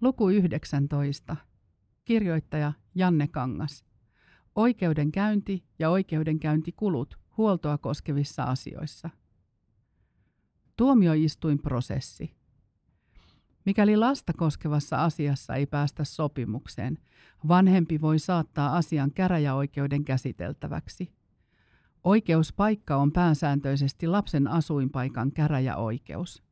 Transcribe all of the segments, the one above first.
Luku 19. Kirjoittaja Janne Kangas. Oikeudenkäynti ja oikeudenkäyntikulut huoltoa koskevissa asioissa. Tuomioistuinprosessi. Mikäli lasta koskevassa asiassa ei päästä sopimukseen, vanhempi voi saattaa asian käräjäoikeuden käsiteltäväksi. Oikeuspaikka on pääsääntöisesti lapsen asuinpaikan käräjäoikeus.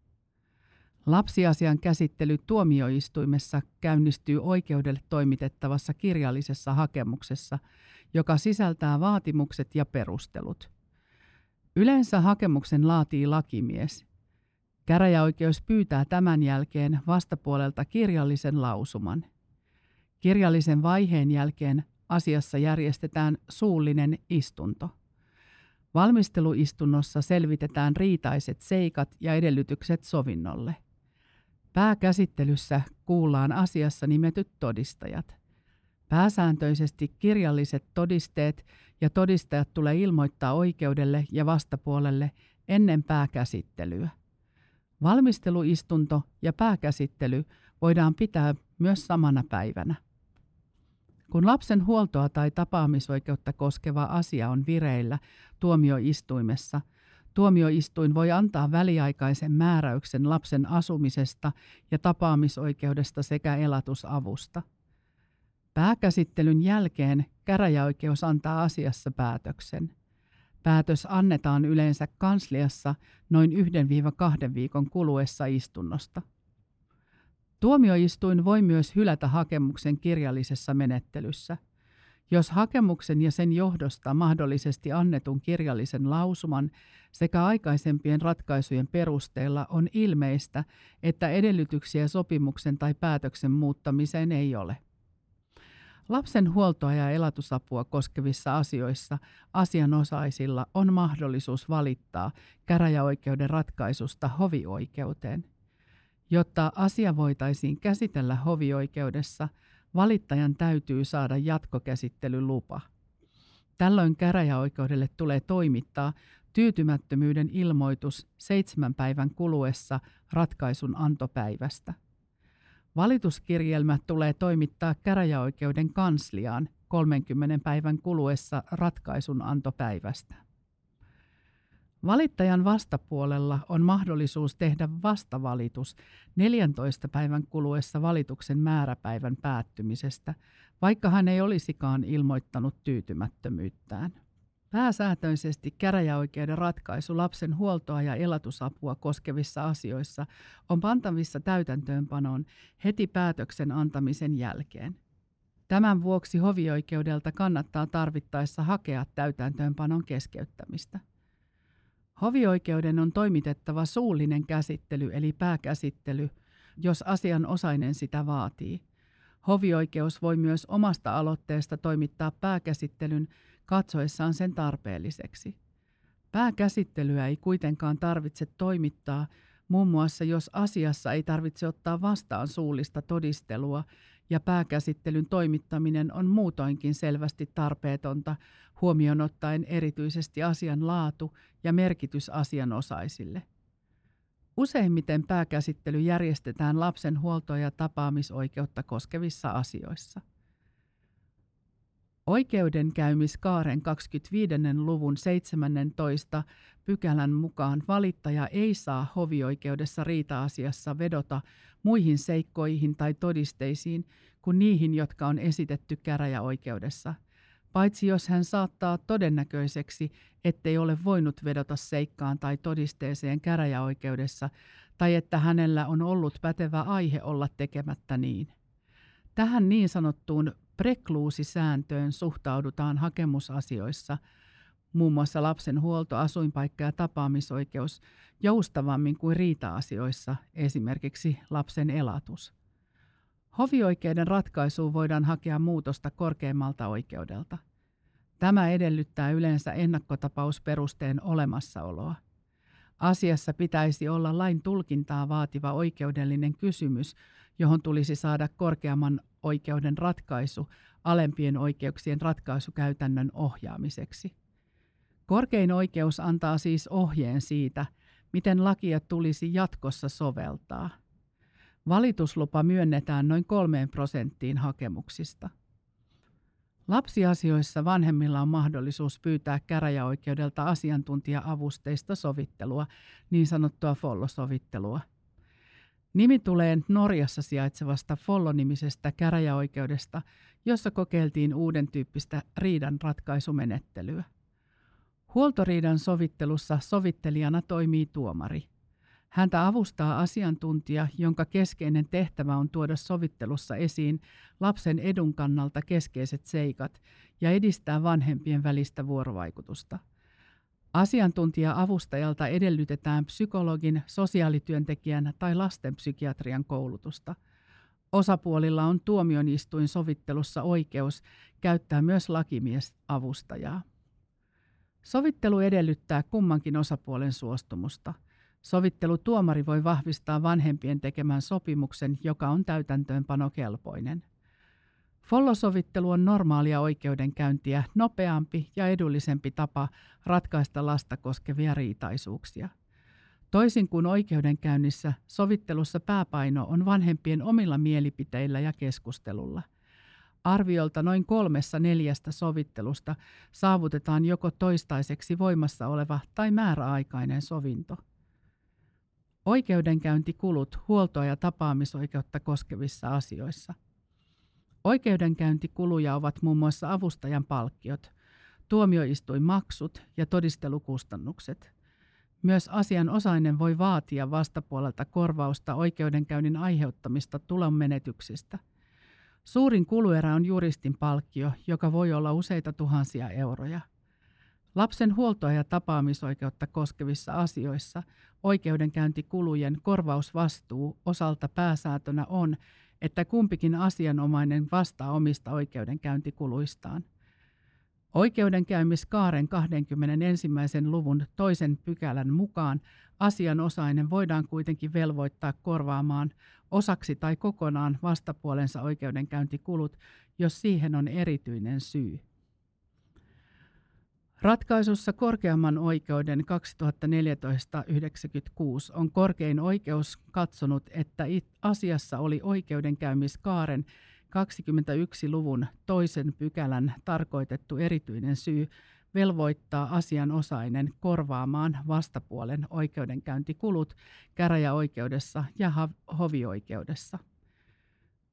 Lapsiasian käsittely tuomioistuimessa käynnistyy oikeudelle toimitettavassa kirjallisessa hakemuksessa, joka sisältää vaatimukset ja perustelut. Yleensä hakemuksen laatii lakimies. Käräjäoikeus pyytää tämän jälkeen vastapuolelta kirjallisen lausuman. Kirjallisen vaiheen jälkeen asiassa järjestetään suullinen istunto. Valmisteluistunnossa selvitetään riitaiset seikat ja edellytykset sovinnolle. Pääkäsittelyssä kuullaan asiassa nimetyt todistajat. Pääsääntöisesti kirjalliset todisteet ja todistajat tulee ilmoittaa oikeudelle ja vastapuolelle ennen pääkäsittelyä. Valmisteluistunto ja pääkäsittely voidaan pitää myös samana päivänä. Kun lapsen huoltoa tai tapaamisoikeutta koskeva asia on vireillä tuomioistuimessa, tuomioistuin voi antaa väliaikaisen määräyksen lapsen asumisesta ja tapaamisoikeudesta sekä elatusavusta. Pääkäsittelyn jälkeen käräjäoikeus antaa asiassa päätöksen. Päätös annetaan yleensä kansliassa noin 1-2 viikon kuluessa istunnosta. Tuomioistuin voi myös hylätä hakemuksen kirjallisessa menettelyssä. Jos hakemuksen ja sen johdosta mahdollisesti annetun kirjallisen lausuman sekä aikaisempien ratkaisujen perusteella on ilmeistä, että edellytyksiä sopimuksen tai päätöksen muuttamiseen ei ole. Lapsen huoltoa ja elatusapua koskevissa asioissa asianosaisilla on mahdollisuus valittaa käräjäoikeuden ratkaisusta hovioikeuteen. Jotta asia voitaisiin käsitellä hovioikeudessa, valittajan täytyy saada jatkokäsittelylupa. Tällöin käräjäoikeudelle tulee toimittaa tyytymättömyyden ilmoitus seitsemän päivän kuluessa ratkaisun antopäivästä. Valituskirjelmä tulee toimittaa käräjäoikeuden kansliaan 30 päivän kuluessa ratkaisun antopäivästä. Valittajan vastapuolella on mahdollisuus tehdä vastavalitus 14 päivän kuluessa valituksen määräpäivän päättymisestä, vaikka hän ei olisikaan ilmoittanut tyytymättömyyttään. Pääsääntöisesti käräjäoikeuden ratkaisu lapsen huoltoa ja elatusapua koskevissa asioissa on pantavissa täytäntöönpanoon heti päätöksen antamisen jälkeen. Tämän vuoksi hovioikeudelta kannattaa tarvittaessa hakea täytäntöönpanon keskeyttämistä. Hovioikeuden on toimitettava suullinen käsittely eli pääkäsittely, jos asianosainen sitä vaatii. Hovioikeus voi myös omasta aloitteesta toimittaa pääkäsittelyn katsoessaan sen tarpeelliseksi. Pääkäsittelyä ei kuitenkaan tarvitse toimittaa, muun muassa jos asiassa ei tarvitse ottaa vastaan suullista todistelua ja pääkäsittelyn toimittaminen on muutoinkin selvästi tarpeetonta huomioon ottaen erityisesti asian laatu ja merkitys asianosaisille. Useimmiten pääkäsittely järjestetään lapsen huoltoa ja tapaamisoikeutta koskevissa asioissa. Oikeudenkäymiskaaren 25. luvun 17 pykälän mukaan valittaja ei saa hovioikeudessa riita-asiassa vedota muihin seikkoihin tai todisteisiin kuin niihin, jotka on esitetty käräjäoikeudessa, paitsi jos hän saattaa todennäköiseksi, ettei ole voinut vedota seikkaan tai todisteeseen käräjäoikeudessa tai että hänellä on ollut pätevä aihe olla tekemättä niin. Tähän niin sanottuun prekluusisääntöön suhtaudutaan hakemusasioissa, muun muassa lapsen huolto, asuinpaikka ja tapaamisoikeus, joustavammin kuin riita-asioissa, esimerkiksi lapsen elatus. Hovioikeuden ratkaisuun voidaan hakea muutosta korkeimmalta oikeudelta. Tämä edellyttää yleensä ennakkotapausperusteen olemassaoloa. Asiassa pitäisi olla lain tulkintaa vaativa oikeudellinen kysymys, johon tulisi saada korkeamman oikeuden ratkaisu alempien oikeuksien ratkaisukäytännön ohjaamiseksi. Korkein oikeus antaa siis ohjeen siitä, miten lakia tulisi jatkossa soveltaa. Valituslupa myönnetään noin kolmeen prosenttiin hakemuksista. Lapsiasioissa vanhemmilla on mahdollisuus pyytää käräjäoikeudelta asiantuntija-avusteista sovittelua, niin sanottua follosovittelua. Nimi tulee Norjassa sijaitsevasta Follo-nimisestä käräjäoikeudesta, jossa kokeiltiin uuden tyyppistä riidan ratkaisumenettelyä. Huoltoriidan sovittelussa sovittelijana toimii tuomari – Häntä avustaa asiantuntija, jonka keskeinen tehtävä on tuoda sovittelussa esiin lapsen edun kannalta keskeiset seikat ja edistää vanhempien välistä vuorovaikutusta. Asiantuntija-avustajalta edellytetään psykologin, sosiaalityöntekijän tai lastenpsykiatrian koulutusta. Osapuolilla on tuomioistuin sovittelussa oikeus käyttää myös lakimiesavustajaa. Sovittelu edellyttää kummankin osapuolen suostumusta – Sovittelutuomari voi vahvistaa vanhempien tekemän sopimuksen, joka on täytäntöönpanokelpoinen. Follosovittelu on normaalia oikeudenkäyntiä, nopeampi ja edullisempi tapa ratkaista lasta koskevia riitaisuuksia. Toisin kuin oikeudenkäynnissä, sovittelussa pääpaino on vanhempien omilla mielipiteillä ja keskustelulla. Arviolta noin kolmessa neljästä sovittelusta saavutetaan joko toistaiseksi voimassa oleva tai määräaikainen sovinto – Oikeudenkäyntikulut huoltoa ja tapaamisoikeutta koskevissa asioissa. Oikeudenkäyntikuluja ovat muun muassa avustajan palkkiot, tuomioistuinmaksut ja todistelukustannukset. Myös asianosainen voi vaatia vastapuolelta korvausta oikeudenkäynnin aiheuttamista tulonmenetyksistä. Suurin kuluerä on juristin palkkio, joka voi olla useita tuhansia euroja. Lapsen huoltoa ja tapaamisoikeutta koskevissa asioissa oikeudenkäyntikulujen korvausvastuu osalta pääsäätönä on, että kumpikin asianomainen vastaa omista oikeudenkäyntikuluistaan. Oikeudenkäymiskaaren 21. luvun toisen pykälän mukaan asianosainen voidaan kuitenkin velvoittaa korvaamaan osaksi tai kokonaan vastapuolensa oikeudenkäyntikulut, jos siihen on erityinen syy. Ratkaisussa korkeamman oikeuden 2014-96 on korkein oikeus katsonut, että asiassa oli oikeudenkäymiskaaren 21-luvun toisen pykälän tarkoitettu erityinen syy velvoittaa asianosainen korvaamaan vastapuolen oikeudenkäyntikulut käräjäoikeudessa ja hovioikeudessa.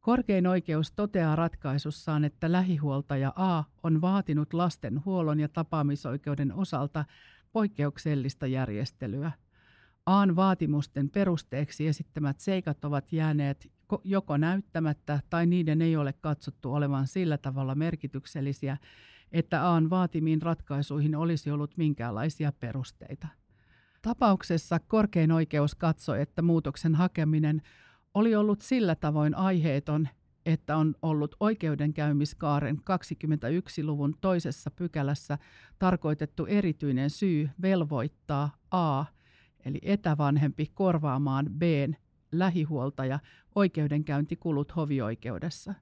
Korkein oikeus toteaa ratkaisussaan, että lähihuoltaja A on vaatinut lasten huollon ja tapaamisoikeuden osalta poikkeuksellista järjestelyä. Aan vaatimusten perusteeksi esittämät seikat ovat jääneet joko näyttämättä tai niiden ei ole katsottu olevan sillä tavalla merkityksellisiä, että Aan vaatimiin ratkaisuihin olisi ollut minkäänlaisia perusteita. Tapauksessa korkein oikeus katsoi, että muutoksen hakeminen oli ollut sillä tavoin aiheeton, että on ollut oikeudenkäymiskaaren 21-luvun toisessa pykälässä tarkoitettu erityinen syy velvoittaa A, eli etävanhempi korvaamaan B, lähihuoltaja, oikeudenkäyntikulut hovioikeudessa.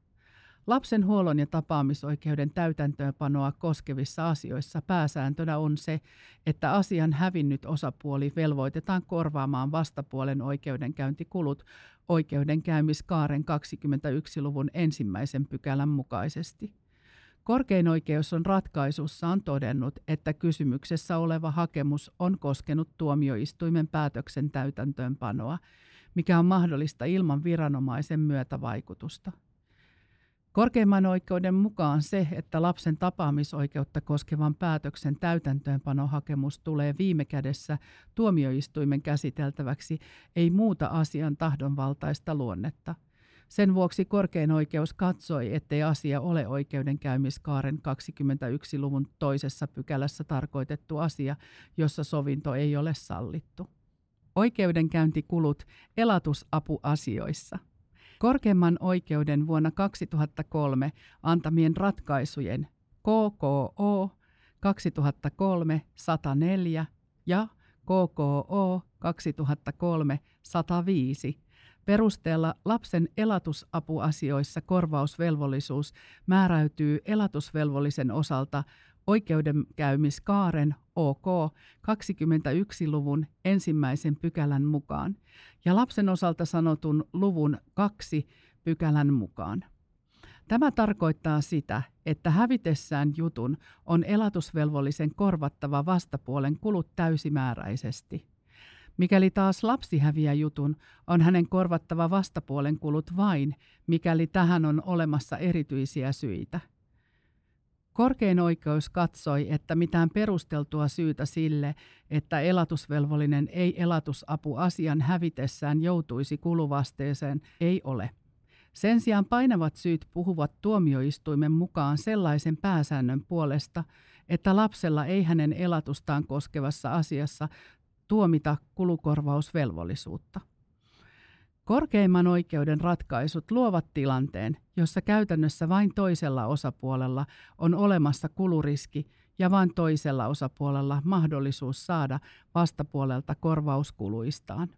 Lapsen huollon ja tapaamisoikeuden täytäntöönpanoa koskevissa asioissa pääsääntönä on se, että asian hävinnyt osapuoli velvoitetaan korvaamaan vastapuolen oikeudenkäyntikulut oikeudenkäymiskaaren 21-luvun ensimmäisen pykälän mukaisesti. Korkein oikeus on ratkaisussaan todennut, että kysymyksessä oleva hakemus on koskenut tuomioistuimen päätöksen täytäntöönpanoa, mikä on mahdollista ilman viranomaisen myötävaikutusta. Korkeimman oikeuden mukaan se, että lapsen tapaamisoikeutta koskevan päätöksen täytäntöönpanohakemus tulee viime kädessä tuomioistuimen käsiteltäväksi, ei muuta asian tahdonvaltaista luonnetta. Sen vuoksi korkein oikeus katsoi, ettei asia ole oikeudenkäymiskaaren 21-luvun toisessa pykälässä tarkoitettu asia, jossa sovinto ei ole sallittu. Oikeudenkäyntikulut elatusapuasioissa – Korkeimman oikeuden vuonna 2003 antamien ratkaisujen KKO 2003 104 ja KKO 2003 105 perusteella lapsen elatusapuasioissa korvausvelvollisuus määräytyy elatusvelvollisen osalta oikeudenkäymiskaaren OK 21-luvun ensimmäisen pykälän mukaan ja lapsen osalta sanotun luvun 2 pykälän mukaan. Tämä tarkoittaa sitä, että hävitessään jutun on elatusvelvollisen korvattava vastapuolen kulut täysimääräisesti. Mikäli taas lapsi häviää jutun, on hänen korvattava vastapuolen kulut vain, mikäli tähän on olemassa erityisiä syitä. Korkein oikeus katsoi, että mitään perusteltua syytä sille, että elatusvelvollinen ei elatusapu asian hävitessään joutuisi kuluvasteeseen, ei ole. Sen sijaan painavat syyt puhuvat tuomioistuimen mukaan sellaisen pääsäännön puolesta, että lapsella ei hänen elatustaan koskevassa asiassa tuomita kulukorvausvelvollisuutta. Korkeimman oikeuden ratkaisut luovat tilanteen, jossa käytännössä vain toisella osapuolella on olemassa kuluriski ja vain toisella osapuolella mahdollisuus saada vastapuolelta korvauskuluistaan.